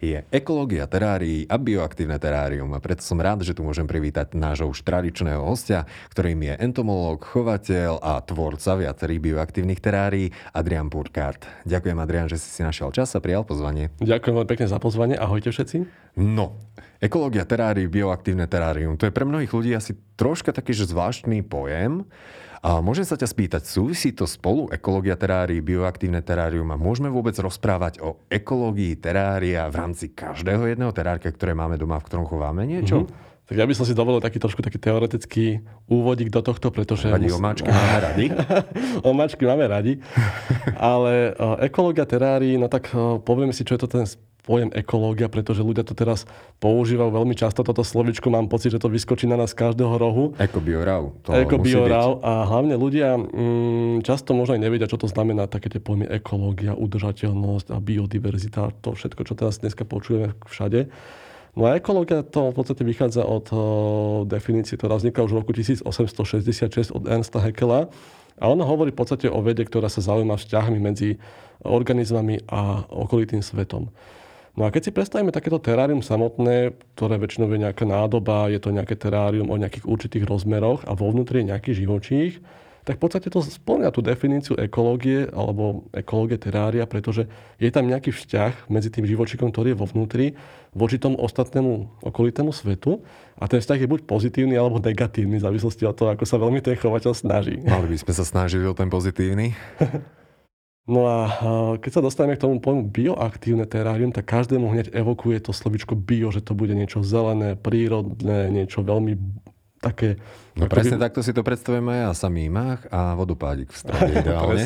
je ekológia terárií a bioaktívne terárium. A preto som rád, že tu môžem privítať nášho už tradičného hostia, ktorým je entomológ, chovateľ a tvorca viacerých bioaktívnych terárií Adrian Purkart. Ďakujem Adrian, že si si našiel čas a prijal pozvanie. Ďakujem veľmi pekne za pozvanie. Ahojte všetci. No, ekológia terárií, bioaktívne terárium, to je pre mnohých ľudí asi troška taký že zvláštny pojem. A môžem sa ťa spýtať, súvisí to spolu ekológia terárií, bioaktívne terárium a môžeme vôbec rozprávať o ekológii terária v rámci každého jedného terárka, ktoré máme doma, v ktorom chováme niečo? Mm-hmm. Tak ja by som si dovolil taký trošku taký teoretický úvodík do tohto, pretože... Radi mus... omáčky máme radi. omáčky máme radi. Ale uh, ekológia terárií, no tak uh, povieme si, čo je to ten pojem ekológia, pretože ľudia to teraz používajú veľmi často. Toto slovičko mám pocit, že to vyskočí na nás z každého rohu. Ekobiorav. Ekobiorav. A hlavne ľudia mm, často možno aj nevedia, čo to znamená také tie pojmy ekológia, udržateľnosť a biodiverzita. To všetko, čo teraz dneska počujeme všade. No a ekológia to v podstate vychádza od o, definície, ktorá vznikla už v roku 1866 od Ernsta Haeckela. A ona hovorí v podstate o vede, ktorá sa zaujíma vzťahmi medzi organizmami a okolitým svetom. No a keď si predstavíme takéto terárium samotné, ktoré väčšinou je nejaká nádoba, je to nejaké terárium o nejakých určitých rozmeroch a vo vnútri je nejaký živočích, tak v podstate to splňa tú definíciu ekológie alebo ekológie terária, pretože je tam nejaký vzťah medzi tým živočíkom, ktorý je vo vnútri, voči tomu ostatnému okolitému svetu a ten vzťah je buď pozitívny alebo negatívny, v závislosti od toho, ako sa veľmi ten chovateľ snaží. Mali by sme sa snažili o ten pozitívny. No a keď sa dostaneme k tomu pojmu bioaktívne terárium, tak každému hneď evokuje to slovičko bio, že to bude niečo zelené, prírodné, niečo veľmi také... No presne by... takto si to predstavujem aj ja, samý mách a vodopádik v strede ideálne.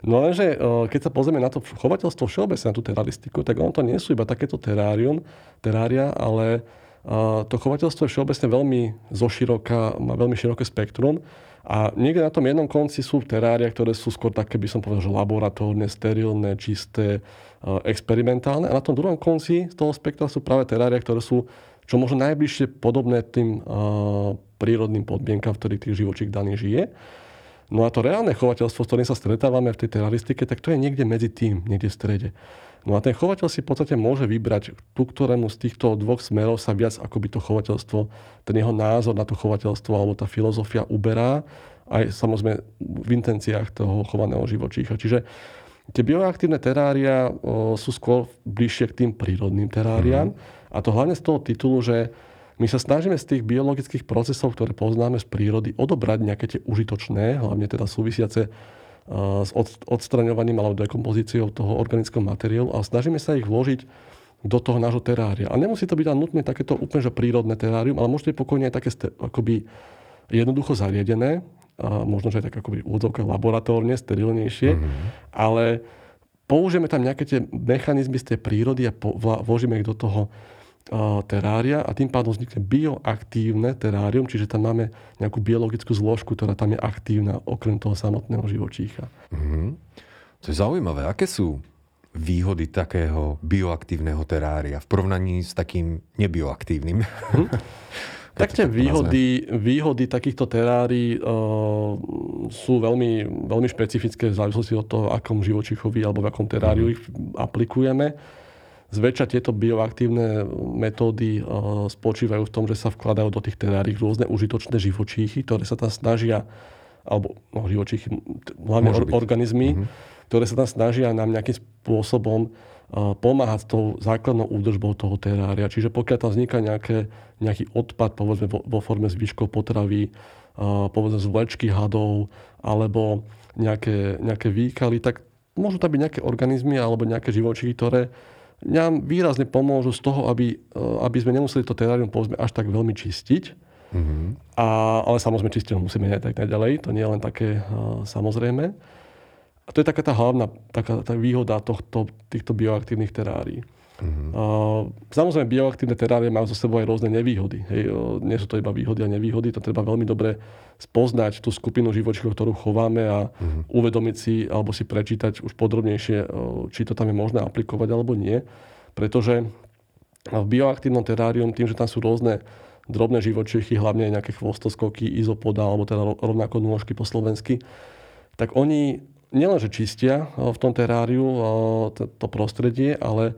No lenže keď sa pozrieme na to chovateľstvo všeobecne, na tú teraristiku, tak ono to nie sú iba takéto terárium, terária, ale to chovateľstvo je všeobecne veľmi zoširoka, má veľmi široké spektrum a niekde na tom jednom konci sú terária, ktoré sú skôr také, by som povedal, že laboratórne, sterilné, čisté, e, experimentálne. A na tom druhom konci z toho spektra sú práve terária, ktoré sú čo možno najbližšie podobné tým uh, prírodným podmienkam, v ktorých tých živočík daný žije. No a to reálne chovateľstvo, s ktorým sa stretávame v tej teraristike, tak to je niekde medzi tým, niekde v strede. No a ten chovateľ si v podstate môže vybrať tú, ktorému z týchto dvoch smerov sa viac akoby to chovateľstvo, ten jeho názor na to chovateľstvo alebo tá filozofia uberá aj samozrejme v intenciách toho chovaného živočícha. Čiže tie bioaktívne terária o, sú skôr bližšie k tým prírodným teráriám. Mm-hmm. A to hlavne z toho titulu, že my sa snažíme z tých biologických procesov, ktoré poznáme z prírody, odobrať nejaké tie užitočné, hlavne teda súvisiace s odstraňovaním alebo dekompozíciou toho organického materiálu a snažíme sa ich vložiť do toho nášho terária. A nemusí to byť len nutne takéto úplne že prírodné terárium, ale môže byť pokojne aj také akoby jednoducho zariadené, a možno, že aj tak akoby úvodzovka laboratórne, sterilnejšie, mm-hmm. ale použijeme tam nejaké tie mechanizmy z tej prírody a vložíme ich do toho terária a tým pádom vznikne bioaktívne terárium, čiže tam máme nejakú biologickú zložku, ktorá tam je aktívna okrem toho samotného živočícha. Mm-hmm. To je zaujímavé. Aké sú výhody takého bioaktívneho terária v porovnaní s takým nebioaktívnym? Mm-hmm. tak tie výhody, výhody takýchto terárií uh, sú veľmi, veľmi špecifické v závislosti od toho, akom živočíchovi alebo v akom teráriu mm-hmm. ich aplikujeme. Zväčša tieto bioaktívne metódy eh, spočívajú v tom, že sa vkladajú do tých terárií rôzne užitočné živočíchy, ktoré sa tam snažia, alebo no, živočíchy, hlavne or, organizmy, mm-hmm. ktoré sa tam snažia nám nejakým spôsobom eh, pomáhať s tou základnou údržbou toho terária. Čiže pokiaľ tam vzniká nejaké, nejaký odpad, povedzme vo, vo forme zvyškov potravy, eh, povedzme z vlečky hadov, alebo nejaké, nejaké výkaly, tak môžu tam byť nejaké organizmy alebo nejaké živočíchy, ktoré nám výrazne pomôžu z toho, aby, e, aby sme nemuseli to terárium povedzme až tak veľmi čistiť. Mm-hmm. A, ale samozrejme čistiť ho musíme aj tak ďalej. To nie je len také uh, samozrejme. A to je taká tá hlavná taká, tá výhoda tohto, týchto bioaktívnych terárií. Uh-huh. Uh, samozrejme, bioaktívne terárie majú zo sebou aj rôzne nevýhody. Hej. Uh, nie sú to iba výhody a nevýhody, to treba veľmi dobre spoznať tú skupinu živočíchov, ktorú chováme a uh-huh. uvedomiť si alebo si prečítať už podrobnejšie, uh, či to tam je možné aplikovať alebo nie. Pretože v bioaktívnom terárium, tým, že tam sú rôzne drobné živočichy, hlavne nejaké chvostoskoky, izopoda alebo teda rovnako nôžky po slovensky, tak oni nielenže čistia v tom teráriu to prostredie, ale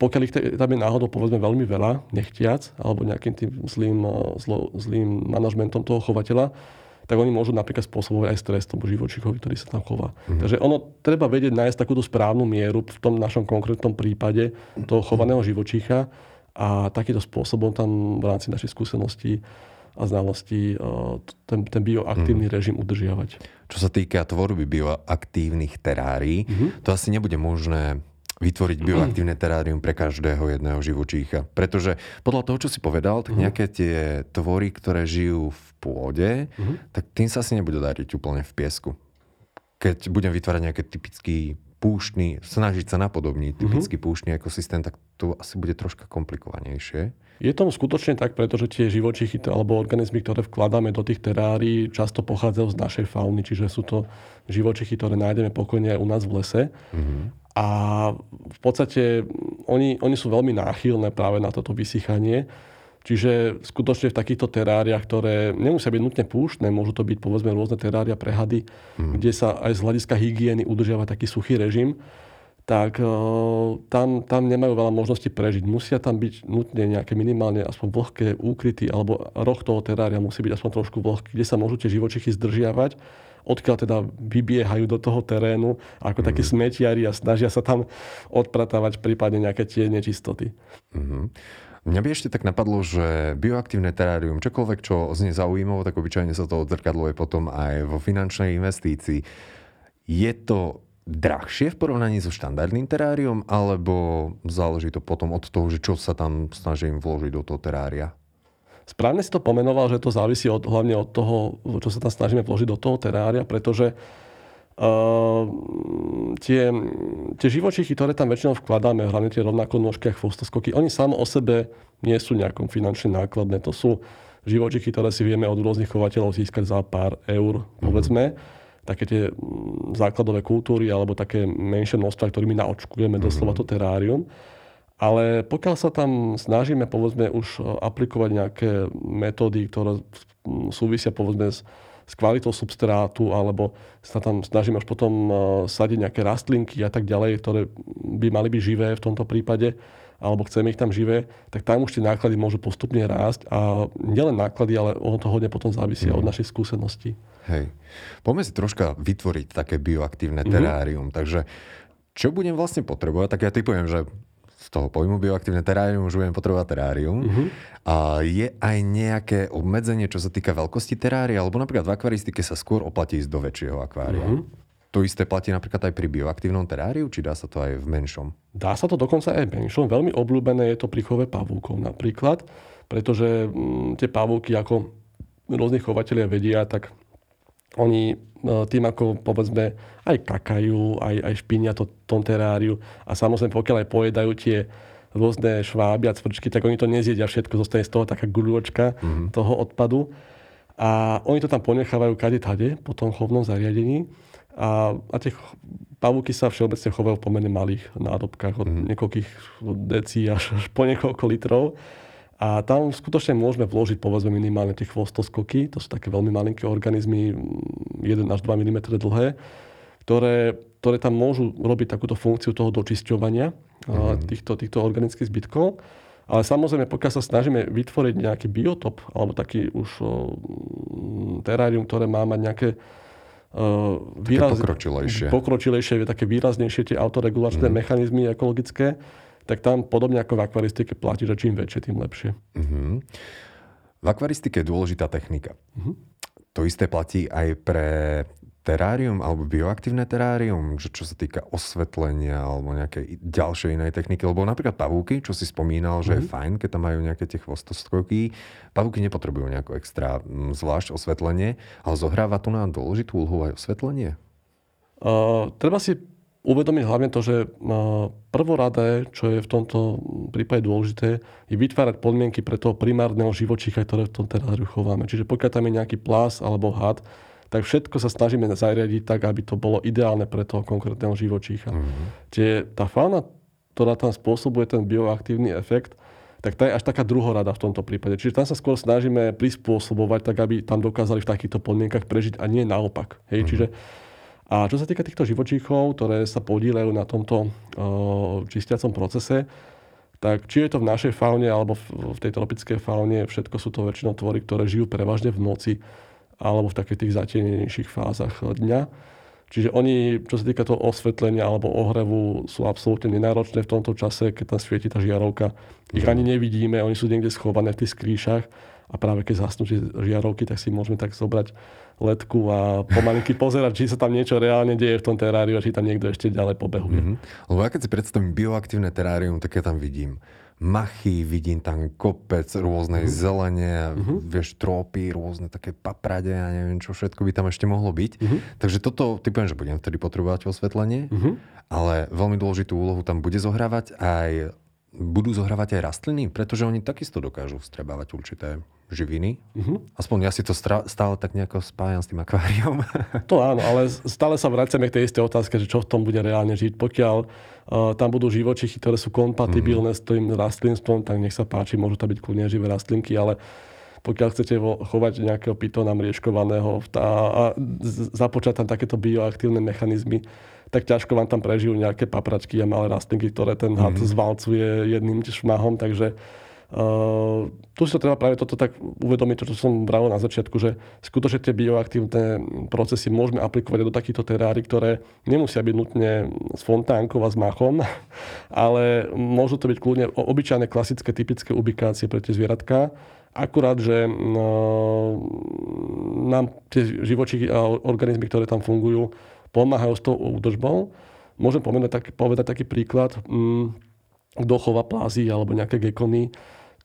pokiaľ ich tam je náhodou povedzme veľmi veľa, nechtiac, alebo nejakým tým zlým, eh, zlo, zlým manažmentom toho chovateľa, tak oni môžu napríklad spôsobovať aj stres tomu živočíchovi, ktorý sa tam chová. Mm-hmm. Takže ono treba vedieť nájsť takúto správnu mieru v tom našom konkrétnom prípade toho chovaného živočícha a takýmto spôsobom tam v rámci našej skúsenosti a znalostí eh, ten, ten bioaktívny mm. režim udržiavať. Čo sa týka tvorby bioaktívnych terárií, mm-hmm. to asi nebude možné vytvoriť bioaktívne terárium pre každého jedného živočícha. Pretože podľa toho, čo si povedal, tak mhm. nejaké tie tvory, ktoré žijú v pôde, uh-huh. tak tým sa asi nebude dariť úplne v piesku. Keď budem vytvárať nejaký typický púštny, snažiť sa napodobniť typický uh-huh. púštny ekosystém, tak to asi bude troška komplikovanejšie. Je tomu skutočne tak, pretože tie živočichy alebo organizmy, ktoré vkladáme do tých terárií, často pochádzajú z našej fauny, čiže sú to živočichy, ktoré nájdeme pokojne aj u nás v lese. Uh-huh. A v podstate oni, oni sú veľmi náchylné práve na toto vysychanie. Čiže skutočne v takýchto teráriách, ktoré nemusia byť nutne púštne, môžu to byť povedzme rôzne terária pre hady, mm. kde sa aj z hľadiska hygieny udržiava taký suchý režim, tak uh, tam, tam nemajú veľa možností prežiť. Musia tam byť nutne nejaké minimálne aspoň vlhké úkryty, alebo roh toho terária musí byť aspoň trošku vlhký, kde sa môžu tie živočichy zdržiavať odkiaľ teda vybiehajú do toho terénu ako mm. takí mhm. smetiari a snažia sa tam odpratávať prípadne nejaké tie nečistoty. Mm-hmm. Mňa by ešte tak napadlo, že bioaktívne terárium, čokoľvek, čo znie zaujímavé, tak obyčajne sa to odzrkadluje potom aj vo finančnej investícii. Je to drahšie v porovnaní so štandardným teráriom, alebo záleží to potom od toho, že čo sa tam snažím vložiť do toho terária? Správne si to pomenoval, že to závisí od, hlavne od toho, čo sa tam snažíme vložiť do toho terária, pretože uh, tie, tie živočichy, ktoré tam väčšinou vkladáme, hlavne tie rovnako nožky a chvostoskoky, oni sám o sebe nie sú nejakom finančne nákladné. To sú živočichy, ktoré si vieme od rôznych chovateľov získať za pár eur, povedzme. Mm-hmm také tie základové kultúry alebo také menšie množstva, ktorými naočkujeme doslova to terárium. Ale pokiaľ sa tam snažíme, povedzme, už e, aplikovať nejaké metódy, ktoré súvisia, povedzme, s, s kvalitou substrátu, alebo sa tam snažíme už potom e, sadiť nejaké rastlinky a tak ďalej, ktoré by mali byť živé v tomto prípade, alebo chceme ich tam živé, tak tam už tie náklady môžu postupne rásť a nielen náklady, ale ono to hodne potom závisí mm. od našej skúsenosti. Hej. Poďme si troška vytvoriť také bioaktívne mhm. terárium. Mm-hmm. Takže čo budem vlastne potrebovať, tak ja typujem, že toho pojmu bioaktívne terárium už budem potrebovať terárium. Uh-huh. A je aj nejaké obmedzenie, čo sa týka veľkosti terária, alebo napríklad v akvaristike sa skôr oplatí ísť do väčšieho akvária. Uh-huh. To isté platí napríklad aj pri bioaktívnom teráriu, či dá sa to aj v menšom? Dá sa to dokonca aj v menšom. Veľmi obľúbené je to pri chove pavúkov napríklad, pretože mm, tie pavúky, ako rôzni chovateľia vedia, tak oni No, tým, ako povedzme aj kakajú, aj, aj špinia to tom teráriu a samozrejme pokiaľ aj pojedajú tie rôzne šváby a cvrčky, tak oni to nezjedia všetko, zostane z toho taká guľočka mm-hmm. toho odpadu. A oni to tam ponechávajú kade tade po tom chovnom zariadení. A, a tie pavúky sa všeobecne chovajú v pomerne malých nádobkách od mm-hmm. niekoľkých decí až, až po niekoľko litrov. A tam skutočne môžeme vložiť povedzme minimálne tie chvostoskoky, to sú také veľmi malinké organizmy, 1 až 2 mm dlhé, ktoré, ktoré tam môžu robiť takúto funkciu toho dočisťovania mm. týchto, týchto organických zbytkov. Ale samozrejme, pokiaľ sa snažíme vytvoriť nejaký biotop, alebo taký už o, terárium, ktoré má mať nejaké uh, výraz, pokročilejšie. pokročilejšie, také výraznejšie tie autoregulačné mm. mechanizmy ekologické, tak tam podobne ako v akvaristike platí, že čím väčšie, tým lepšie. Uh-huh. V akvaristike je dôležitá technika. Uh-huh. To isté platí aj pre terárium alebo bioaktívne terárium, že čo sa týka osvetlenia alebo nejakej ďalšej inej techniky. Lebo napríklad pavúky, čo si spomínal, že mm-hmm. je mhm. fajn, keď tam majú nejaké tie chvostoskoky. Pavúky nepotrebujú nejako extra m, zvlášť osvetlenie, ale zohráva tu na dôležitú úlohu aj osvetlenie? Uh, treba si uvedomiť hlavne to, že prvoradé, čo je v tomto prípade dôležité, je vytvárať podmienky pre toho primárneho živočícha, ktoré v tom teráriu chováme. Čiže pokiaľ tam je nejaký plas alebo had, tak všetko sa snažíme zariadiť tak, aby to bolo ideálne pre toho konkrétneho živočícha. Mm-hmm. Čiže tá fauna, ktorá tam spôsobuje ten bioaktívny efekt, tak tá je až taká druhorada v tomto prípade. Čiže tam sa skôr snažíme prispôsobovať tak, aby tam dokázali v takýchto podmienkach prežiť a nie naopak. Hej? Mm-hmm. Čiže a čo sa týka týchto živočíchov, ktoré sa podílejú na tomto uh, čistiacom procese, tak či je to v našej faune alebo v, v tej tropickej faune, všetko sú to väčšinou tvory, ktoré žijú prevažne v noci alebo v takých tých zatienenejších fázach dňa. Čiže oni, čo sa týka toho osvetlenia alebo ohrevu, sú absolútne nenáročné v tomto čase, keď tam svieti tá žiarovka. Ich ani nevidíme, oni sú niekde schované v tých skrýšach a práve keď zasnú žiarovky, tak si môžeme tak zobrať letku a pomalinky pozerať, či sa tam niečo reálne deje v tom teráriu a či tam niekto ešte ďalej pobehuje. Mm-hmm. Lebo ja keď si predstavím bioaktívne terárium, tak ja tam vidím machy, vidím tam kopec rôznej mm-hmm. zelene, mm-hmm. vieš, trópy, rôzne také paprade a neviem, čo všetko by tam ešte mohlo byť. Mm-hmm. Takže toto, typujem, že budem vtedy potrebovať osvetlenie, mm-hmm. ale veľmi dôležitú úlohu tam bude zohrávať aj budú zohrávať aj rastliny, pretože oni takisto dokážu vstrebávať určité živiny. Uh-huh. Aspoň ja si to stále tak nejako spájam s tým akváriom. To áno, ale stále sa vraciame k tej istej otázke, že čo v tom bude reálne žiť. Pokiaľ uh, tam budú živočichy, ktoré sú kompatibilné uh-huh. s tým rastlinstvom, tak nech sa páči, môžu tam byť kľudne živé rastlinky, ale pokiaľ chcete chovať nejakého pitona mriežkovaného a, započať tam takéto bioaktívne mechanizmy, tak ťažko vám tam prežijú nejaké papračky a malé rastlinky, ktoré ten had mm-hmm. zvalcuje jedným šmahom, takže Uh, tu si to treba práve toto tak uvedomiť, čo som bral na začiatku, že skutočne tie bioaktívne procesy môžeme aplikovať do takýchto terári, ktoré nemusia byť nutne s fontánkou a s machom, ale môžu to byť kľudne obyčajné klasické typické ubikácie pre tie zvieratka, Akurát, že no, nám tie živočíky a organizmy, ktoré tam fungujú, pomáhajú s tou údržbou. Môžem povedať, tak, povedať taký príklad. Mm, kto chová plázy alebo nejaké gekony,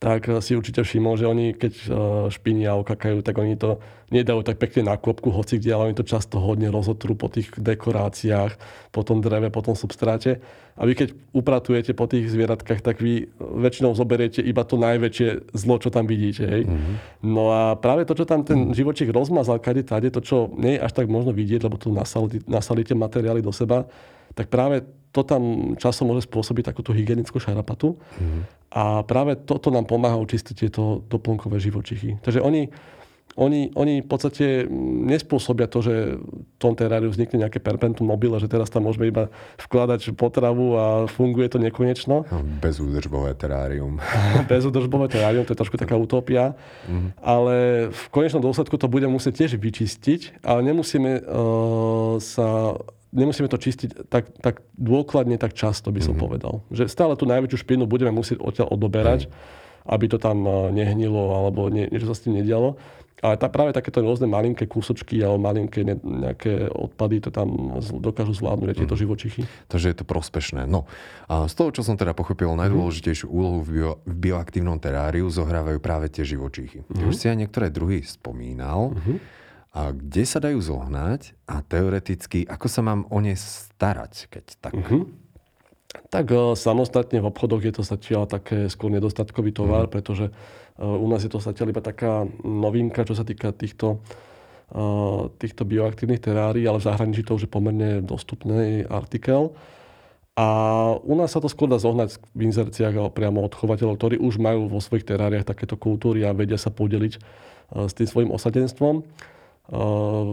tak si určite všimol, že oni keď e, špinia okakajú, tak oni to nedajú tak pekne na kôpku hoci kde, ale oni to často hodne rozotrú po tých dekoráciách, po tom dreve, po tom substráte. A vy keď upratujete po tých zvieratkách, tak vy väčšinou zoberiete iba to najväčšie zlo, čo tam vidíte. Hej? Mm-hmm. No a práve to, čo tam ten živočík rozmazal kade tade, to, čo nie je až tak možno vidieť, lebo tu nasalíte materiály do seba, tak práve to tam časom môže spôsobiť takúto hygienickú šarapatu. Mm-hmm. A práve toto nám pomáha očistiť tieto doplnkové živočichy. Takže oni, oni, oni v podstate nespôsobia to, že v tom teráriu vznikne nejaké perpetuum mobile, že teraz tam môžeme iba vkladať potravu a funguje to nekonečno. No, bezúdržbové terárium. Bezúdržbové terárium, to je trošku taká utopia. Mm-hmm. Ale v konečnom dôsledku to bude musieť tiež vyčistiť, ale nemusíme uh, sa nemusíme to čistiť tak, tak dôkladne, tak často by som mm-hmm. povedal. Že stále tú najväčšiu špinu budeme musieť odtiaľ odoberať, mm. aby to tam eh, nehnilo alebo nie, niečo sa s tým nedialo. Ale tá, práve takéto rôzne malinké kúsočky alebo malinké ne, nejaké odpady to tam dokážu zvládnuť mm. tieto živočichy. Takže je to prospešné. No a z toho, čo som teda pochopil, mhm. najdôležitejšiu úlohu v, bio, v bioaktívnom teráriu zohrávajú práve tie živočichy. Mm. Už si aj niektoré druhy spomínal. Mm-hmm. A kde sa dajú zohnať a teoreticky, ako sa mám o ne starať, keď tak? Uh-huh. Tak uh, samostatne v obchodoch je to zatiaľ také skôr nedostatkový tovar, uh-huh. pretože uh, u nás je to zatiaľ iba taká novinka, čo sa týka týchto, uh, týchto bioaktívnych terárií, ale v zahraničí to už je pomerne dostupný artikel. A u nás sa to skôr dá zohnať v inzerciách priamo od chovateľov, ktorí už majú vo svojich teráriách takéto kultúry a vedia sa podeliť s tým svojim osadenstvom.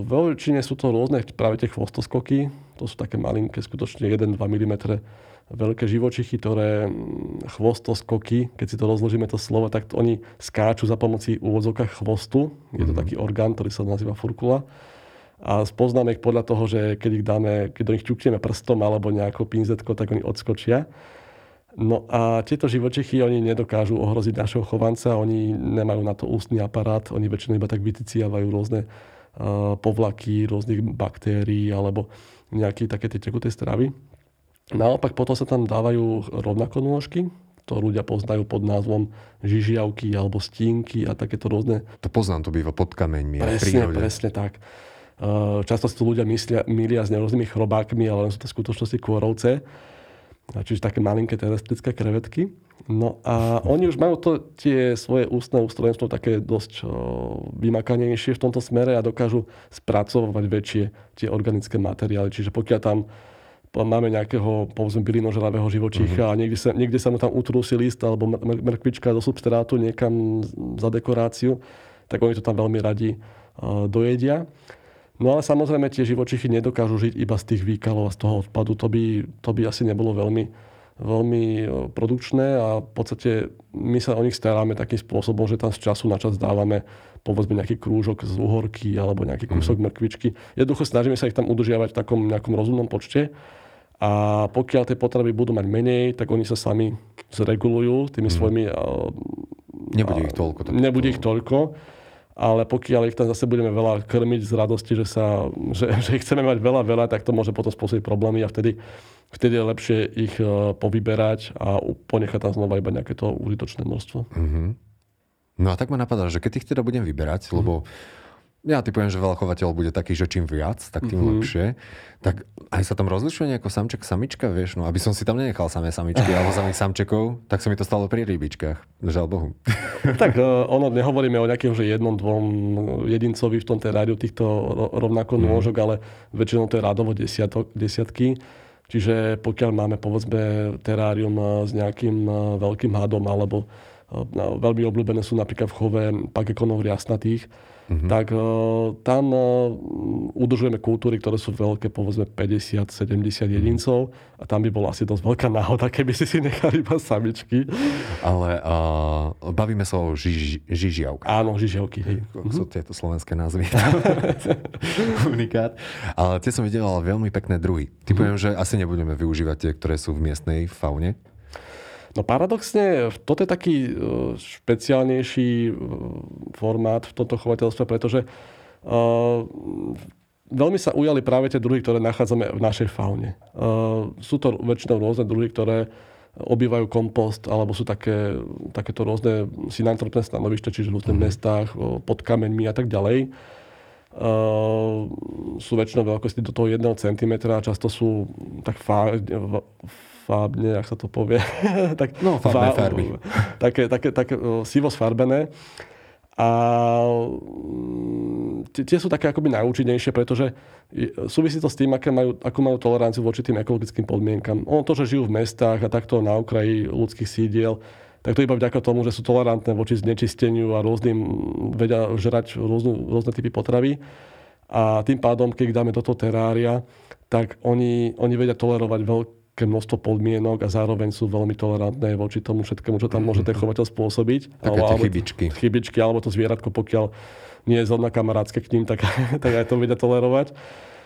Vo väčšine sú to rôzne práve tie chvostoskoky. To sú také malinké, skutočne 1-2 mm veľké živočichy, ktoré mm, chvostoskoky, keď si to rozložíme to slovo, tak to oni skáču za pomoci úvodzovka chvostu. Je to mm-hmm. taký orgán, ktorý sa nazýva furkula. A spoznáme ich podľa toho, že keď ich dáme, keď do nich ťukneme prstom alebo nejakou pinzetkou, tak oni odskočia. No a tieto živočichy, oni nedokážu ohroziť našeho chovanca, oni nemajú na to ústny aparát, oni väčšinou iba tak vyticiavajú rôzne povlaky rôznych baktérií alebo nejaké také tie tekuté stravy. Naopak potom sa tam dávajú rovnako nôžky, to ľudia poznajú pod názvom žižiavky alebo stínky a takéto rôzne. To poznám, to býva pod kameňmi presne, a Presne tak. často si to ľudia myslia, milia s nervóznymi chrobákmi, ale sú to v skutočnosti kôrovce. Čiže také malinké terestrické krevetky. No a oni už majú to, tie svoje ústne ústrojenstvo také dosť vymakanejšie v tomto smere a dokážu spracovať väčšie tie organické materiály. Čiže pokiaľ tam máme nejakého, povedzme, bylinožravého živočícha uh-huh. a niekde sa, niekde sa mu tam utrúsi list alebo mrkvička do substrátu niekam za dekoráciu, tak oni to tam veľmi radi uh, dojedia. No ale samozrejme tie živočichy nedokážu žiť iba z tých výkalov a z toho odpadu. To by, to by asi nebolo veľmi, veľmi e, produkčné a v podstate my sa o nich staráme takým spôsobom, že tam z času na čas dávame povedzme nejaký krúžok z uhorky alebo nejaký kúsok mm. mrkvičky. Jednoducho snažíme sa ich tam udržiavať v takom nejakom rozumnom počte. A pokiaľ tie potreby budú mať menej, tak oni sa sami zregulujú tými mm. svojimi... Nebude ich toľko. Tak nebude to... ich toľko ale pokiaľ ich tam zase budeme veľa krmiť z radosti, že, sa, že, že ich chceme mať veľa, veľa, tak to môže potom spôsobiť problémy a vtedy, vtedy je lepšie ich e, povyberať a ponechať tam znova iba nejaké to užitočné množstvo. Mm-hmm. No a tak ma napadá, že keď ich teda budem vyberať, mm-hmm. lebo ja typujem, že veľa chovateľov bude taký, že čím viac, tak tým mm-hmm. lepšie. Tak aj sa tam rozlišuje nejako samček, samička, vieš, no aby som si tam nenechal samé samičky alebo samých samčekov, tak sa mi to stalo pri rybičkách, žiaľ Bohu. tak uh, ono, nehovoríme o nejakého, že jednom, dvom jedincovi v tom teráriu týchto rovnako mm. nôžok, ale väčšinou to je rádovo desiatok, desiatky. Čiže pokiaľ máme povedzme terárium e, s nejakým e, veľkým hadom alebo veľmi obľúbené sú napríklad v chove pagekonov riasnatých, mm-hmm. tak uh, tam uh, udržujeme kultúry, ktoré sú veľké, povedzme 50-70 mm-hmm. jedincov a tam by bola asi dosť veľká náhoda, keby si si nechali iba samičky. Ale uh, bavíme sa o žiž, žižiavkách. Áno, žižiavky. Hej. Sú tieto slovenské názvy. Unikát. Ale tie som videl veľmi pekné druhy. Typujem, mm-hmm. že asi nebudeme využívať tie, ktoré sú v miestnej faune. No paradoxne, toto je taký e, špeciálnejší e, formát v tomto chovateľstve, pretože uh, veľmi sa ujali práve tie druhy, ktoré nachádzame v našej faune. Sú to väčšinou rôzne druhy, ktoré obývajú kompost, alebo sú také, takéto rôzne synantropné stanovište, čiže v rôznych mm. mestách, pod kameňmi a tak ďalej. Uh, sú väčšinou veľkosti do toho 1 cm a často sú tak fá, fábne, ak sa to povie. tak, no, farbné fá, farby. Také, také, také sivo sfarbené. A mm, tie sú také akoby najúčinnejšie, pretože súvisí to s tým, aké majú, akú majú toleranciu voči tým ekologickým podmienkam. Ono to, že žijú v mestách a takto na okraji ľudských sídiel, tak to iba vďaka tomu, že sú tolerantné voči znečisteniu a rôznym, vedia žrať rôzne, rôzne typy potravy. A tým pádom, keď dáme do toho terária, tak oni, oni vedia tolerovať veľkú veľké množstvo podmienok a zároveň sú veľmi tolerantné voči tomu všetkému, čo tam môže ten chovateľ spôsobiť. Také alebo, chybičky. Chybičky, alebo to zvieratko, pokiaľ nie je zhodná kamarátske k ním, tak, tak aj to vedia tolerovať.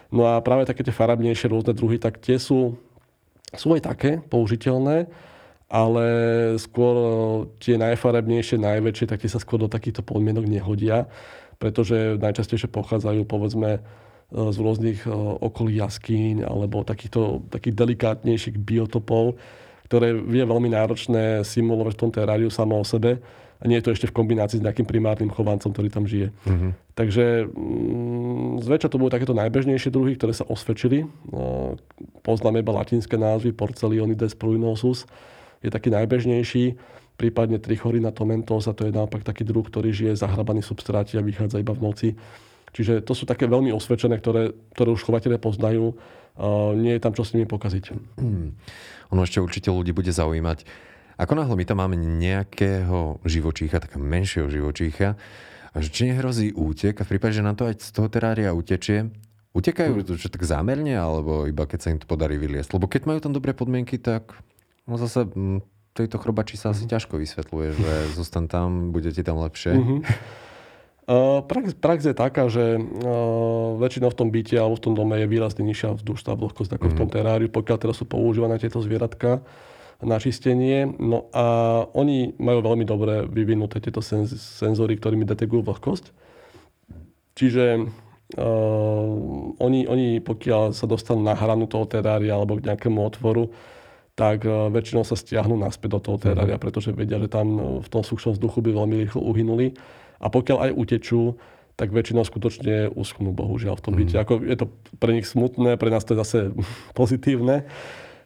No a práve také tie farabnejšie rôzne druhy, tak tie sú, sú aj také použiteľné, ale skôr tie najfarebnejšie, najväčšie, tak tie sa skôr do takýchto podmienok nehodia, pretože najčastejšie pochádzajú povedzme E, z rôznych e, okolí jaskýň alebo takýchto, takých delikátnejších biotopov, ktoré je veľmi náročné simulovať v tom teráriu samo o sebe. A nie je to ešte v kombinácii s nejakým primárnym chovancom, ktorý tam žije. Mm-hmm. Takže mm, zväčša to budú takéto najbežnejšie druhy, ktoré sa osvedčili. No, poznáme iba latinské názvy, Porcelionides pruinosus je taký najbežnejší, prípadne Trichorina tomentosa, to je naopak taký druh, ktorý žije zahrabaný v substráte a vychádza iba v noci. Čiže to sú také veľmi osvedčené, ktoré, ktoré už chovateľe poznajú. Nie je tam čo s nimi pokaziť. Hmm. Ono ešte určite ľudí bude zaujímať. Ako náhle my tam máme nejakého živočícha, takého menšieho živočícha, že či nehrozí útek a v prípade, že nám to aj z toho terária utečie, utekajú to čo tak zámerne, alebo iba keď sa im to podarí vyliesť? Lebo keď majú tam dobré podmienky, tak no zase hm, tejto chrobači sa asi ťažko vysvetľuje, že zostan tam, bude ti tam lepšie. Uh-huh. Prax, prax je taká, že uh, väčšinou v tom byte alebo v tom dome je výrazne nižšia vzdušná vlhkosť ako mm. v tom mhm. teráriu, pokiaľ teraz sú používané tieto zvieratka na čistenie. No a oni majú veľmi dobre vyvinuté tieto senz- senzory, ktorými detekujú vlhkosť. Čiže uh, oni, oni, pokiaľ sa dostanú na hranu toho terária alebo k nejakému otvoru, tak väčšinou sa stiahnu naspäť do toho terária, mm. pretože vedia, že tam v tom suchšom vzduchu by veľmi rýchlo uhynuli a pokiaľ aj utečú, tak väčšinou skutočne uschnú, bohužiaľ, v tom byte. Mm. Ako je to pre nich smutné, pre nás to je zase pozitívne.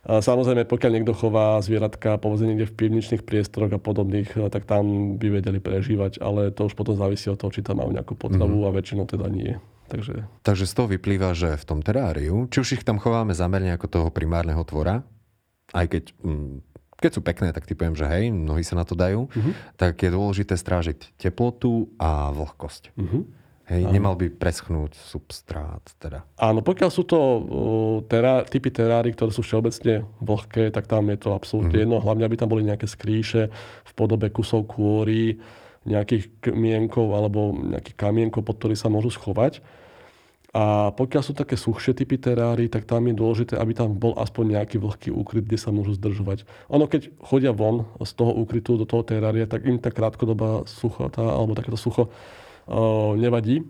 Samozrejme, pokiaľ niekto chová zvieratka, povedzme niekde v pivničných priestoroch a podobných, tak tam by vedeli prežívať, ale to už potom závisí od toho, či tam majú nejakú potravu mm. a väčšinou teda nie. Takže... Takže z toho vyplýva, že v tom teráriu, či už ich tam chováme zamerne ako toho primárneho tvora, aj keď, mm, keď sú pekné, tak typujem, že hej, mnohí sa na to dajú, uh-huh. tak je dôležité strážiť teplotu a vlhkosť. Uh-huh. Hej, Áno. nemal by preschnúť substrát. Teda. Áno, pokiaľ sú to uh, terá, typy terári, ktoré sú všeobecne vlhké, tak tam je to absolútne uh-huh. jedno. Hlavne, aby tam boli nejaké skrýše v podobe kusov kôry, nejakých kmienkov alebo nejakých kamienkov, pod ktorých sa môžu schovať. A pokiaľ sú také suchšie typy terári, tak tam je dôležité, aby tam bol aspoň nejaký vlhký úkryt, kde sa môžu zdržovať. Ono, keď chodia von z toho úkrytu do toho terária, tak im tá krátkodobá suchota alebo takéto sucho o, nevadí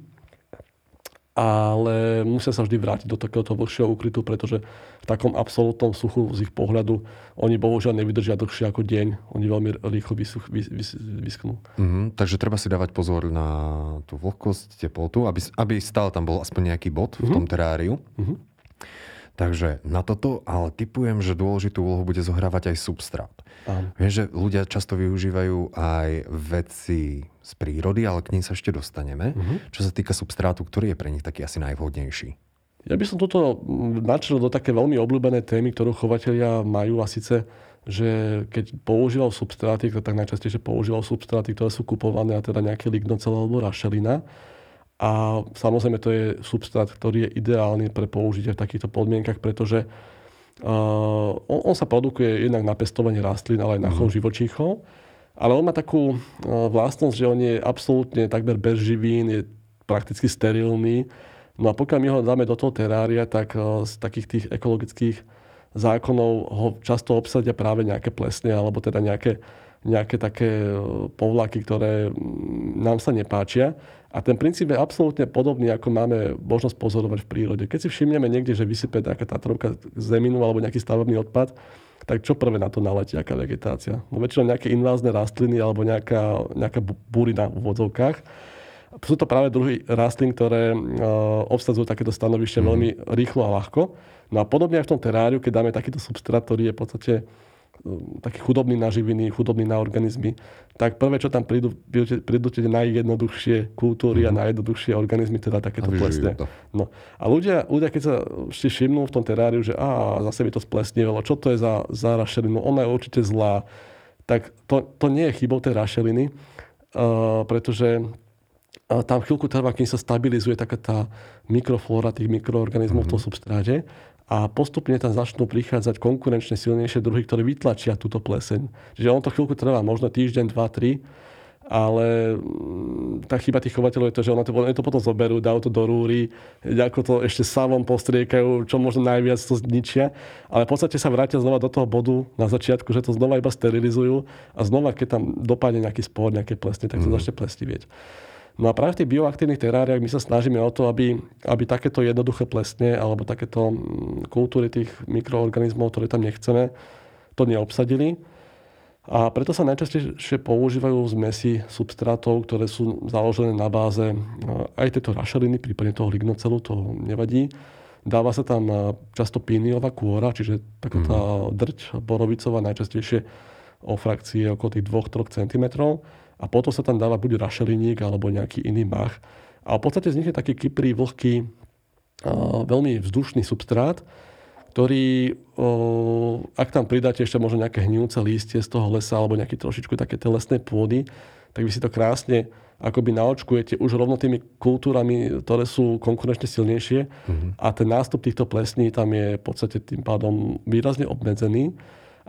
ale musia sa vždy vrátiť do takéhoto vlhšieho úkrytu, pretože v takom absolútnom suchu z ich pohľadu oni bohužiaľ nevydržia dlhšie ako deň. Oni veľmi rýchlo vysuch, vys, vys, vysknú. Mm-hmm, takže treba si dávať pozor na tú vlhkosť, teplotu, aby, aby stále tam bol aspoň nejaký bod mm-hmm. v tom teráriu. Mm-hmm. Takže na toto, ale typujem, že dôležitú úlohu bude zohrávať aj substrát. Viem, že ľudia často využívajú aj veci z prírody, ale k ním sa ešte dostaneme. Uh-huh. Čo sa týka substrátu, ktorý je pre nich taký asi najvhodnejší? Ja by som toto načrel do také veľmi obľúbené témy, ktorú chovatelia majú a síce že keď používal substráty, tak najčastejšie používal substráty, ktoré sú kupované a teda nejaké lignocel alebo rašelina. A samozrejme to je substrát, ktorý je ideálny pre použitie v takýchto podmienkach, pretože uh, on, on sa produkuje jednak na pestovanie rastlín, ale aj na chov mm. živočíchov. Ale on má takú uh, vlastnosť, že on je absolútne takmer bez živín, je prakticky sterilný. No a pokiaľ my ho dáme do toho terária, tak uh, z takých tých ekologických zákonov ho často obsadia práve nejaké plesne alebo teda nejaké, nejaké také povlaky, ktoré nám sa nepáčia. A ten princíp je absolútne podobný, ako máme možnosť pozorovať v prírode. Keď si všimneme niekde, že vysype nejaká Tatrovka zeminu alebo nejaký stavebný odpad, tak čo prvé na to naletí, aká vegetácia? No väčšinou nejaké invázne rastliny alebo nejaká, nejaká burina v vodzovkách. Sú to práve druhy rastlín, ktoré uh, obsadzujú takéto stanovište mm-hmm. veľmi rýchlo a ľahko. No a podobne aj v tom teráriu, keď dáme takýto substrát, ktorý je v podstate taký chudobný na živiny, chudobný na organizmy, tak prvé, čo tam prídu, prídu tie najjednoduchšie kultúry mm-hmm. a mhm. najjednoduchšie organizmy, teda takéto plesne. No. A ľudia, ľudia, keď sa si všimnú v tom teráriu, že á, zase by to splesnilo, čo to je za, za rašelinu, ona je určite zlá, tak to, to nie je chybou tej rašeliny, uh, pretože uh, tam chvíľku trvá, kým sa stabilizuje taká tá mikroflóra tých mikroorganizmov mm-hmm. v tom mhm. substráte a postupne tam začnú prichádzať konkurenčne silnejšie druhy, ktoré vytlačia túto pleseň. Čiže on to chvíľku trvá, možno týždeň, dva, tri, ale mm, tá chyba tých chovateľov je to, že oni to, to potom zoberú, dajú to do rúry, ako to ešte savom postriekajú, čo možno najviac to zničia, ale v podstate sa vrátia znova do toho bodu na začiatku, že to znova iba sterilizujú a znova, keď tam dopadne nejaký spor, nejaké plesne, tak to mm. začne plestivieť. No a práve v tých bioaktívnych teráriách my sa snažíme o to, aby, aby takéto jednoduché plesne alebo takéto mm, kultúry tých mikroorganizmov, ktoré tam nechceme, to neobsadili. A preto sa najčastejšie používajú zmesi substrátov, ktoré sú založené na báze no, aj tejto rašeliny, prípadne toho lignocelu, to nevadí. Dáva sa tam často píniová kôra, čiže taká tá mhm. drť borovicová, najčastejšie o frakcie okolo tých 2-3 cm a potom sa tam dáva buď rašeliník alebo nejaký iný mach. A v podstate vznikne taký kyprý, vlhký, veľmi vzdušný substrát, ktorý, ak tam pridáte ešte možno nejaké hnívce lístie z toho lesa alebo nejaké trošičku také tie lesné pôdy, tak vy si to krásne akoby naočkujete už rovno tými kultúrami, ktoré sú konkurenčne silnejšie mm-hmm. a ten nástup týchto plesní tam je v podstate tým pádom výrazne obmedzený.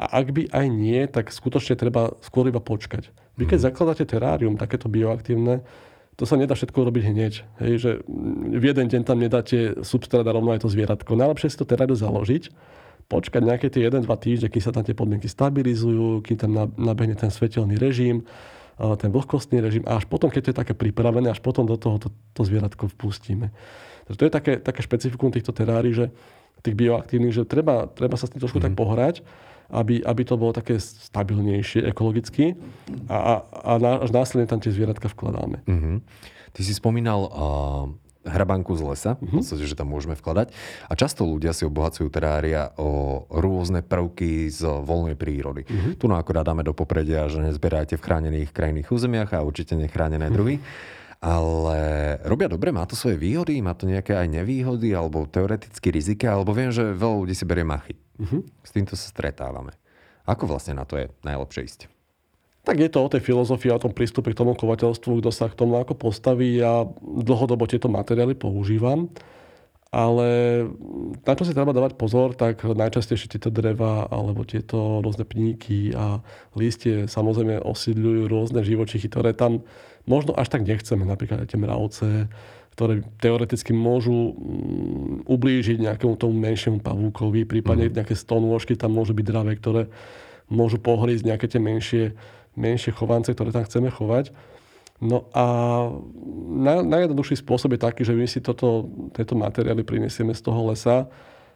A ak by aj nie, tak skutočne treba skôr iba počkať. Vy keď mm. zakladáte terárium, takéto bioaktívne, to sa nedá všetko robiť hneď. Hej, že v jeden deň tam nedáte substrát a rovno aj to zvieratko. Najlepšie si to terárium založiť, počkať nejaké tie 1-2 týždne, kým sa tam tie podmienky stabilizujú, kým tam nabehne ten svetelný režim, ten vlhkostný režim a až potom, keď to je také pripravené, až potom do toho to, to zvieratko vpustíme. Takže to je také, také špecifikum týchto terárií, že tých bioaktívnych, že treba, treba sa s tým trošku mm. tak pohrať aby, aby to bolo také stabilnejšie ekologicky a, a, a až následne tam tie zvieratka vkladáme. Uh-huh. Ty si spomínal uh, hrabanku z lesa, uh-huh. v podstate, že tam môžeme vkladať. A často ľudia si obohacujú terária o rôzne prvky z voľnej prírody. Uh-huh. Tu no akorát dáme do popredia, že nezberajte v chránených krajných územiach a určite nechránené uh-huh. druhy. Ale robia dobre, má to svoje výhody, má to nejaké aj nevýhody, alebo teoreticky rizika, alebo viem, že veľa ľudí si berie machy. Uh-huh. S týmto sa stretávame. Ako vlastne na to je najlepšie ísť? Tak je to o tej filozofii, o tom prístupe k tomu chovateľstvu, kto sa k tomu ako postaví. Ja dlhodobo tieto materiály používam. Ale na čo si treba dávať pozor, tak najčastejšie tieto dreva alebo tieto rôzne pníky a listie samozrejme osídľujú rôzne živočichy, ktoré tam možno až tak nechceme. Napríklad aj tie mravce, ktoré teoreticky môžu mm, ublížiť nejakému tomu menšiemu pavúkovi, prípadne mm. nejaké stonôžky tam môžu byť dravé, ktoré môžu pohrísť nejaké tie menšie menšie chovance, ktoré tam chceme chovať. No a na, najjednoduchší spôsob je taký, že my si toto, tieto materiály prinesieme z toho lesa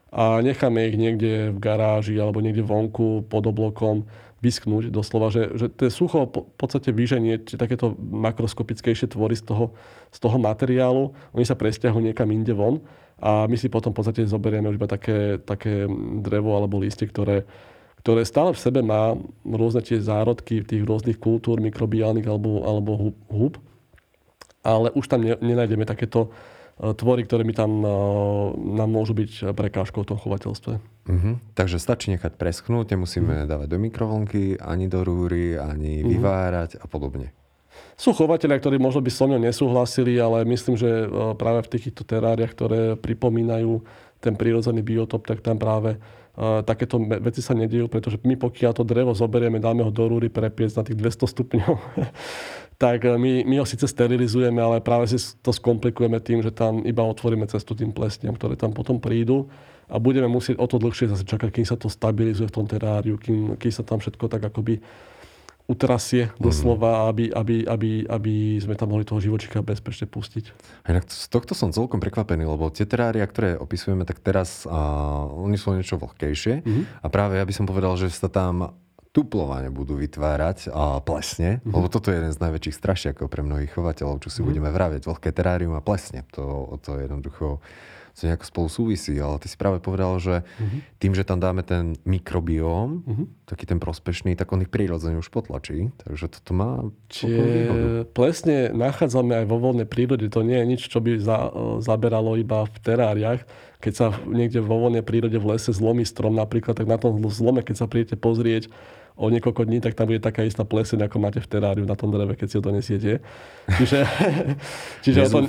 a necháme ich niekde v garáži alebo niekde vonku pod oblokom vysknúť doslova, že, že to sucho v podstate vyženie takéto makroskopickejšie tvory z toho, z toho materiálu. Oni sa presťahujú niekam inde von a my si potom v podstate zoberieme už iba také, také drevo alebo listie, ktoré, ktoré stále v sebe má rôzne tie zárodky tých rôznych kultúr, mikrobiálnych alebo, alebo hub, ale už tam ne, nenájdeme takéto tvory, ktoré mi tam e, nám môžu byť prekážkou v tom chovateľstve. Uh-huh. Takže stačí nechať preschnúť, nemusíme uh-huh. dávať do mikrovlnky, ani do rúry, ani uh-huh. vyvárať a podobne. Sú chovateľia, ktorí možno by so mnou nesúhlasili, ale myslím, že e, práve v týchto teráriach, ktoré pripomínajú ten prírodzený biotop, tak tam práve takéto veci sa nedejú, pretože my pokiaľ to drevo zoberieme, dáme ho do rúry prepiec na tých 200 stupňov, tak e, my, my ho síce sterilizujeme, ale práve si to skomplikujeme tým, že tam iba otvoríme cestu tým plesniam, ktoré tam potom prídu a budeme musieť o to dlhšie zase čakať, kým sa to stabilizuje v tom teráriu, kým, kým sa tam všetko tak akoby utrasie doslova, mm. aby, aby, aby, aby sme tam mohli toho živočíka bezpečne pustiť. A inak z tohto som celkom prekvapený, lebo tie terária, ktoré opisujeme, tak teraz a, oni sú niečo vlhkejšie mm. a práve ja by som povedal, že sa tam tuplovane budú vytvárať a plesne, mm. lebo toto je jeden z najväčších strašiakov pre mnohých chovateľov, čo si mm. budeme vraviť, vlhké terárium a plesne. To, to je jednoducho to nejako spolu súvisí, ale ty si práve povedal, že uh-huh. tým, že tam dáme ten mikrobióm, uh-huh. taký ten prospešný, tak on ich prirodzene už potlačí. Takže toto má Čiže plesne nachádzame aj vo voľnej prírode. To nie je nič, čo by za, zaberalo iba v teráriách. Keď sa niekde vo voľnej prírode v lese zlomí strom napríklad, tak na tom zlome, keď sa príjete pozrieť, o niekoľko dní, tak tam bude taká istá pleseň, ako máte v teráriu na tom dreve, keď si ho donesiete. Čiže, čiže to,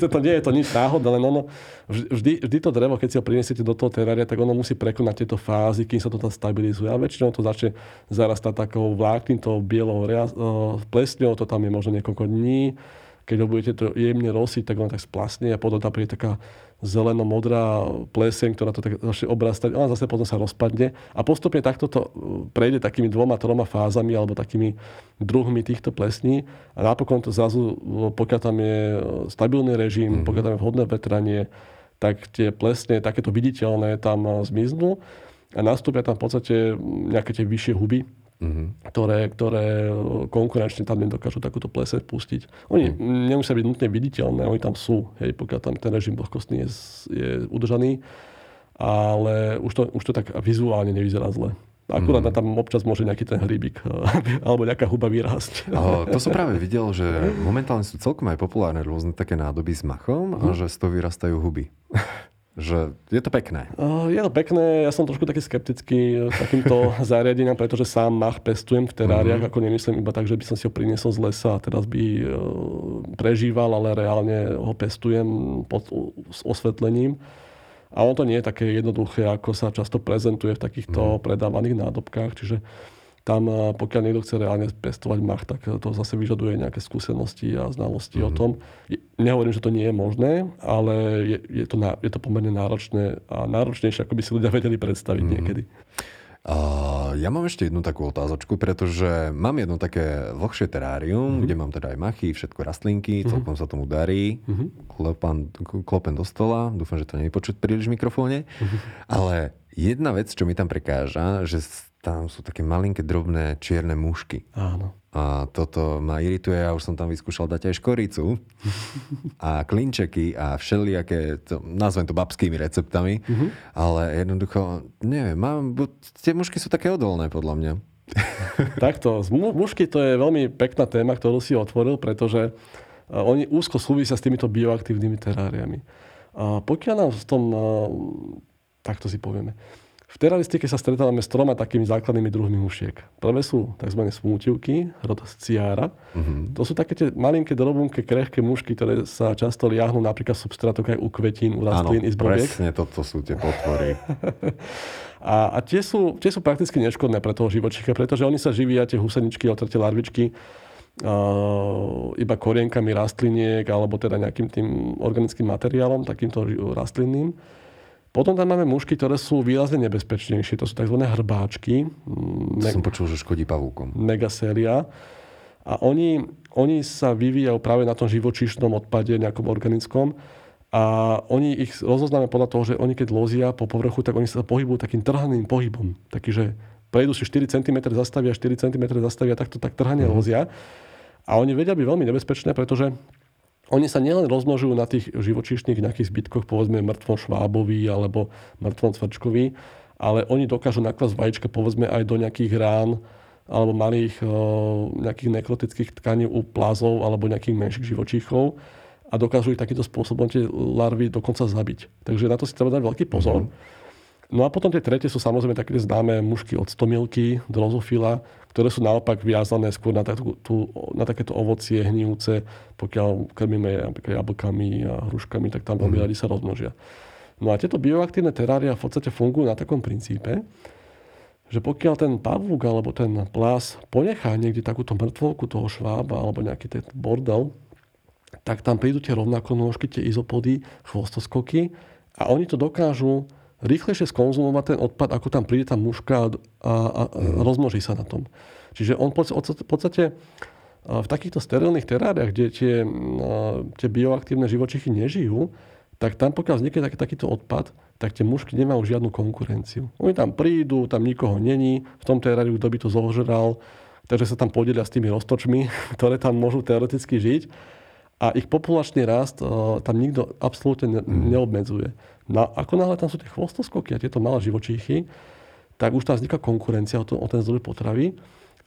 to, to, nie je to nič náhodné, len ono, vždy, vždy to drevo, keď si ho prinesiete do toho terária, tak ono musí prekonať tieto fázy, kým sa to tam stabilizuje. A väčšinou to začne zarastať takou vláknitou bielou plesňou, to tam je možno niekoľko dní. Keď ho budete to jemne rosiť, tak ono tak splasne a potom tam príde taká zeleno-modrá pleseň, ktorá to tak začne obrastať, ona zase potom sa rozpadne. A postupne takto to uh, prejde takými dvoma, troma fázami alebo takými druhmi týchto plesní. A napokon to zrazu, uh, pokiaľ tam je uh, stabilný režim, mm-hmm. pokiaľ tam je vhodné vetranie, tak tie plesne, takéto viditeľné tam zmiznú a nastúpia tam v podstate nejaké tie vyššie huby, mm-hmm. ktoré, ktoré konkurenčne tam nedokážu takúto pleseň pustiť. Oni mm. nemusia byť nutne viditeľné, oni tam sú, hej, pokiaľ tam ten režim vlhkostný je, je udržaný, ale už to, už to tak vizuálne nevyzerá zle. Akurát mm. tam občas môže nejaký ten hríbik alebo nejaká huba vyrásť. To som práve videl, že momentálne sú celkom aj populárne rôzne také nádoby s machom mm. a mhm. že z toho vyrastajú huby že je to pekné. Je to pekné, ja som trošku taký skeptický k takýmto zariadeniam, pretože sám mach pestujem v teráriách, mm-hmm. ako nemyslím iba tak, že by som si ho priniesol z lesa a teraz by e, prežíval, ale reálne ho pestujem pod, s osvetlením. A on to nie je také jednoduché, ako sa často prezentuje v takýchto mm. predávaných nádobkách, čiže tam, pokiaľ niekto chce reálne pestovať mach, tak to zase vyžaduje nejaké skúsenosti a znalosti mm-hmm. o mhm. tom. Nehovorím, že to nie je možné, ale je, je, to, je to pomerne náročné a náročnejšie, ako by si ľudia vedeli predstaviť mm-hmm. niekedy. Uh, ja mám ešte jednu takú otázočku, pretože mám jedno také vlhšie terárium, mm-hmm. kde mám teda aj machy, všetko rastlinky, mm-hmm. celkom sa tomu darí. Mm-hmm. Klopan, klopen do stola, dúfam, že to nie je počuť príliš v mikrofóne. Mm-hmm. Ale Jedna vec, čo mi tam prekáža, že tam sú také malinké, drobné, čierne mušky. Áno. A toto ma irituje, ja už som tam vyskúšal dať aj škoricu a klinčeky a všelijaké, to, nazvem to babskými receptami, uh-huh. ale jednoducho, neviem, mám, tie mušky sú také odolné podľa mňa. Takto, mušky to je veľmi pekná téma, ktorú si otvoril, pretože oni úzko súvisia s týmito bioaktívnymi teráriami. A pokiaľ nám v tom, takto si povieme, v teraristike sa stretávame s troma takými základnými druhmi mušiek. Prvé sú tzv. smútivky, rod sciára. Uh-huh. To sú také tie malinké, drobunké, krehké mušky, ktoré sa často liahnú napríklad v substrátoch aj u kvetín, u rastlín i zbobiek. presne toto sú tie potvory. a, a tie, sú, tie sú prakticky neškodné pre toho živočícha, pretože oni sa živia, tie huseničky, otretie larvičky, uh, iba korienkami rastliniek alebo teda nejakým tým organickým materiálom, takýmto rastlinným. Potom tam máme mušky, ktoré sú výrazne nebezpečnejšie. To sú tzv. hrbáčky. Me- som počul, že škodí pavúkom. Megaséria. A oni, oni sa vyvíjajú práve na tom živočíšnom odpade, nejakom organickom. A oni ich rozoznáme podľa toho, že oni keď lozia po povrchu, tak oni sa pohybujú takým trhaným pohybom. Taký, že prejdú si 4 cm, zastavia, 4 cm, zastavia, takto tak trhane mm-hmm. lozia. A oni vedia byť veľmi nebezpečné, pretože oni sa nielen rozmnožujú na tých živočíšnych nejakých zbytkoch, povedzme mŕtvom švábovi alebo mŕtvom cvrčkovi, ale oni dokážu naklasť vajíčka povedzme aj do nejakých rán alebo malých nejakých nekrotických tkaní u plázov alebo nejakých menších živočíchov a dokážu ich takýmto spôsobom tie larvy dokonca zabiť. Takže na to si treba dať veľký pozor. Mm-hmm. No a potom tie tretie sú samozrejme také známe mušky od stomilky, drozofila, ktoré sú naopak viazané skôr na, takú, tú, na takéto ovocie hnívce, pokiaľ krmíme napríklad jablkami a hruškami, tak tam veľmi mm. radi sa rozmnožia. No a tieto bioaktívne terária v podstate fungujú na takom princípe, že pokiaľ ten pavúk alebo ten plás ponechá niekde takúto mŕtvolku toho švába alebo nejaký ten bordel, tak tam prídu tie rovnako nôžky, tie izopody, chvostoskoky a oni to dokážu rýchlejšie skonzumovať ten odpad, ako tam príde tá muška a, a, a mm. rozmnoží sa na tom. Čiže on v podstate v takýchto sterilných teráriách, kde tie, tie bioaktívne živočichy nežijú, tak tam pokiaľ vznikne taký, takýto odpad, tak tie mušky nemajú žiadnu konkurenciu. Oni tam prídu, tam nikoho není, v tom teráriu kto by to zožral, takže sa tam podelia s tými roztočmi, ktoré tam môžu teoreticky žiť a ich populačný rast tam nikto absolútne mm. neobmedzuje. No, ako náhle tam sú tie chvostoskoky a tieto malé živočíchy, tak už tam vzniká konkurencia o, to, o ten zdroj potravy.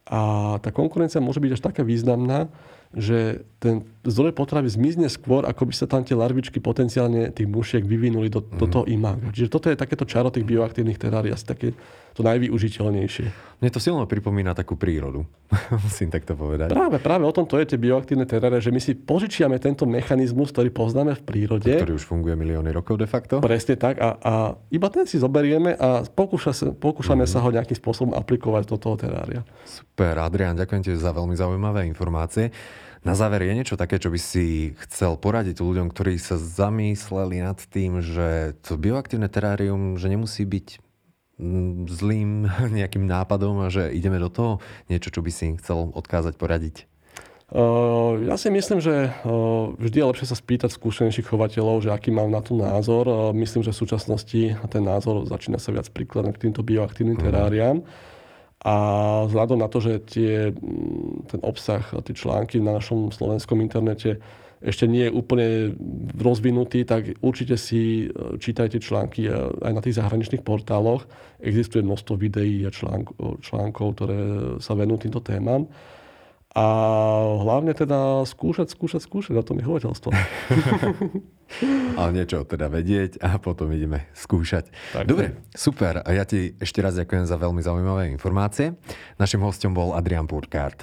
A tá konkurencia môže byť až taká významná, že ten zdroj potravy zmizne skôr, ako by sa tam tie larvičky potenciálne tých mušiek vyvinuli do, do mhm. toho imága. Čiže toto je takéto čaro tých bioaktívnych terárií, asi také to najvyužiteľnejšie. Mne to silno pripomína takú prírodu, musím takto povedať. Práve, práve o tom to je tie bioaktívne terárie, že my si požičiame tento mechanizmus, ktorý poznáme v prírode. Ktorý už funguje milióny rokov de facto. Presne tak a, a iba ten si zoberieme a pokúša sa, pokúšame mm. sa ho nejakým spôsobom aplikovať do toho terária. Super, Adrian, ďakujem ti za veľmi zaujímavé informácie. Na záver je niečo také, čo by si chcel poradiť ľuďom, ktorí sa zamysleli nad tým, že to bioaktívne terárium, že nemusí byť zlým nejakým nápadom a že ideme do toho? Niečo, čo by si chcel odkázať, poradiť? Ja si myslím, že vždy je lepšie sa spýtať skúsenejších chovateľov, že aký mám na to názor. Myslím, že v súčasnosti ten názor začína sa viac prikladať k týmto bioaktívnym mhm. teráriám. Mm. A vzhľadom na to, že tie, mm, ten obsah, tie články na našom slovenskom internete ešte nie je úplne rozvinutý, tak určite si e, čítajte články aj na tých zahraničných portáloch. Existuje množstvo videí a článkov, článkov ktoré sa venujú týmto témam. A hlavne teda skúšať, skúšať, skúšať, na tom je chovateľstvo. Ale niečo teda vedieť a potom ideme skúšať. Tak, Dobre, super. Ja ti ešte raz ďakujem za veľmi zaujímavé informácie. Našim hostom bol Adrian Burkhardt.